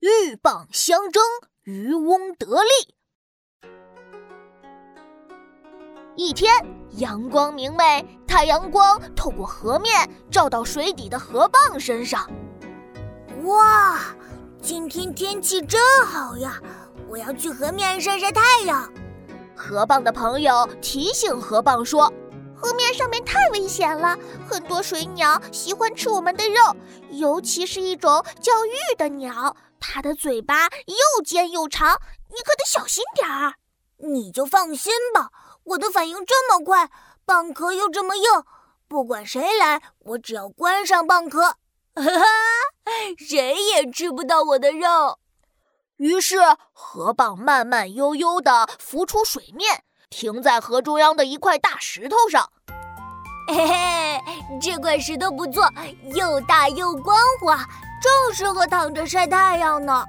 鹬蚌相争，渔翁得利。一天，阳光明媚，太阳光透过河面照到水底的河蚌身上。哇，今天天气真好呀！我要去河面晒晒太阳。河蚌的朋友提醒河蚌说。河面上面太危险了，很多水鸟喜欢吃我们的肉，尤其是一种叫鹬的鸟，它的嘴巴又尖又长，你可得小心点儿。你就放心吧，我的反应这么快，蚌壳又这么硬，不管谁来，我只要关上蚌壳，哈哈，谁也吃不到我的肉。于是河蚌慢慢悠悠地浮出水面。停在河中央的一块大石头上，嘿嘿，这块石头不错，又大又光滑，正适合躺着晒太阳呢。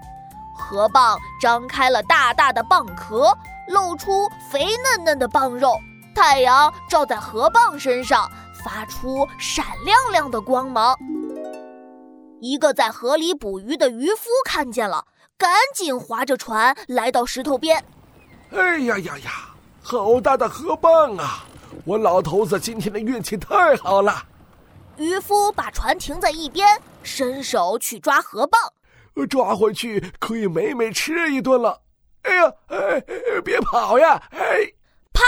河蚌张开了大大的蚌壳，露出肥嫩嫩的蚌肉。太阳照在河蚌身上，发出闪亮亮的光芒。一个在河里捕鱼的渔夫看见了，赶紧划着船来到石头边。哎呀呀呀！好大的河蚌啊！我老头子今天的运气太好了。渔夫把船停在一边，伸手去抓河蚌，抓回去可以美美吃一顿了。哎呀，哎，别跑呀！哎，啪！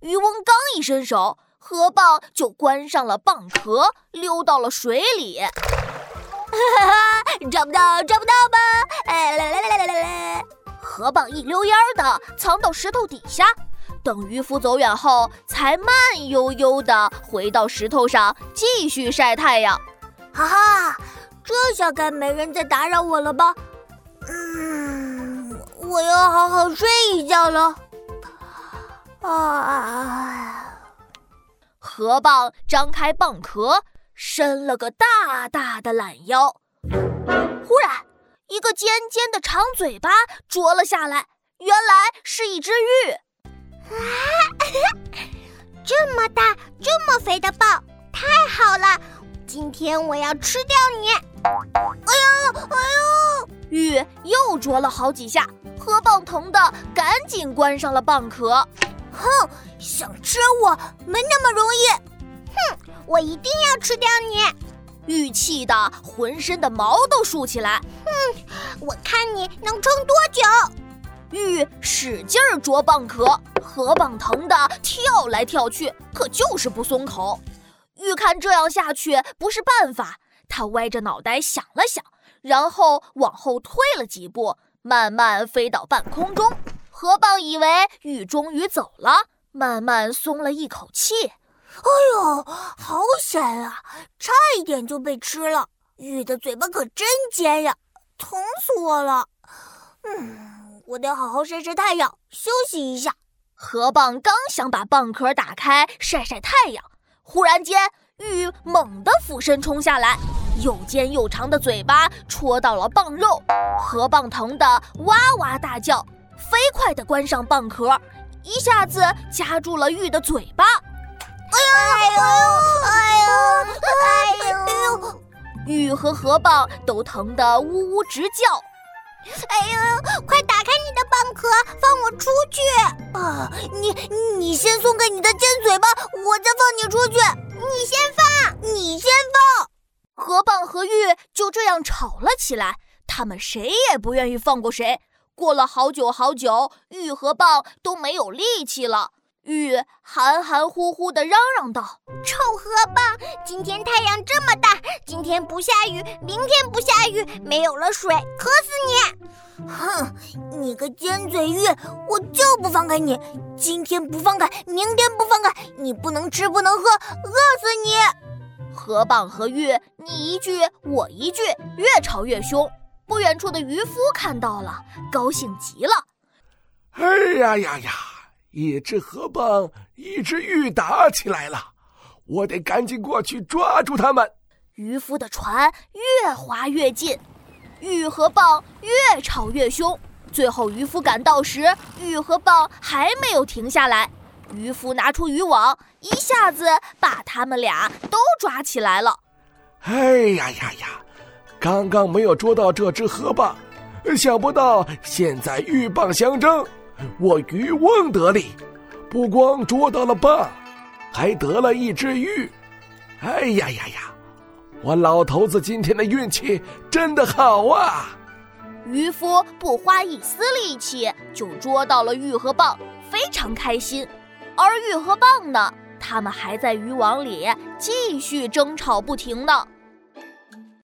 渔翁刚一伸手，河蚌就关上了蚌壳，溜到了水里。哈哈，抓不到，抓不到吧？哎，来来来来来来！河蚌一溜烟儿的藏到石头底下。等渔夫走远后，才慢悠悠地回到石头上，继续晒太阳。哈哈，这下该没人再打扰我了吧？嗯，我要好好睡一觉了。啊！河蚌张开蚌壳，伸了个大大的懒腰。忽然，一个尖尖的长嘴巴啄了下来，原来是一只玉。啊，这么大、这么肥的蚌，太好了！今天我要吃掉你！哎呦，哎呦！玉又啄了好几下，河蚌疼的赶紧关上了蚌壳。哼，想吃我没那么容易！哼，我一定要吃掉你！玉气的浑身的毛都竖起来。哼，我看你能撑多久！玉使劲儿啄蚌壳，河蚌疼得跳来跳去，可就是不松口。玉看这样下去不是办法，他歪着脑袋想了想，然后往后退了几步，慢慢飞到半空中。河蚌以为玉终于走了，慢慢松了一口气。哎呦，好险啊！差一点就被吃了。玉的嘴巴可真尖呀，疼死我了。嗯。我得好好晒晒太阳，休息一下。河蚌刚想把蚌壳打开晒晒太阳，忽然间，玉猛地俯身冲下来，又尖又长的嘴巴戳到了蚌肉，河蚌疼得哇哇大叫，飞快地关上蚌壳，一下子夹住了玉的嘴巴。哎呦哎呦哎呦哎呦！玉和河蚌都疼得呜呜直叫。哎呦！快打开你的蚌壳，放我出去！啊，你你先松开你的尖嘴巴，我再放你出去。你先放，你先放。河蚌和玉就这样吵了起来，他们谁也不愿意放过谁。过了好久好久，玉和蚌都没有力气了。玉含含糊糊地嚷嚷道：“臭河蚌，今天太阳这么大，今天不下雨，明天不下雨，没有了水，渴死你！哼，你个尖嘴玉，我就不放开你！今天不放开，明天不放开，你不能吃，不能喝，饿死你！”河蚌和玉你一句我一句，越吵越凶。不远处的渔夫看到了，高兴极了。哎呀呀呀！一只河蚌，一只鹬打起来了，我得赶紧过去抓住他们。渔夫的船越划越近，鹬和蚌越吵越凶。最后渔夫赶到时，鹬和蚌还没有停下来。渔夫拿出渔网，一下子把他们俩都抓起来了。哎呀呀呀！刚刚没有捉到这只河蚌，想不到现在鹬蚌相争，我渔翁得利，不光捉到了蚌，还得了一只鹬。哎呀呀呀！我老头子今天的运气真的好啊！渔夫不花一丝力气就捉到了玉和蚌，非常开心。而玉和蚌呢，他们还在渔网里继续争吵不停呢。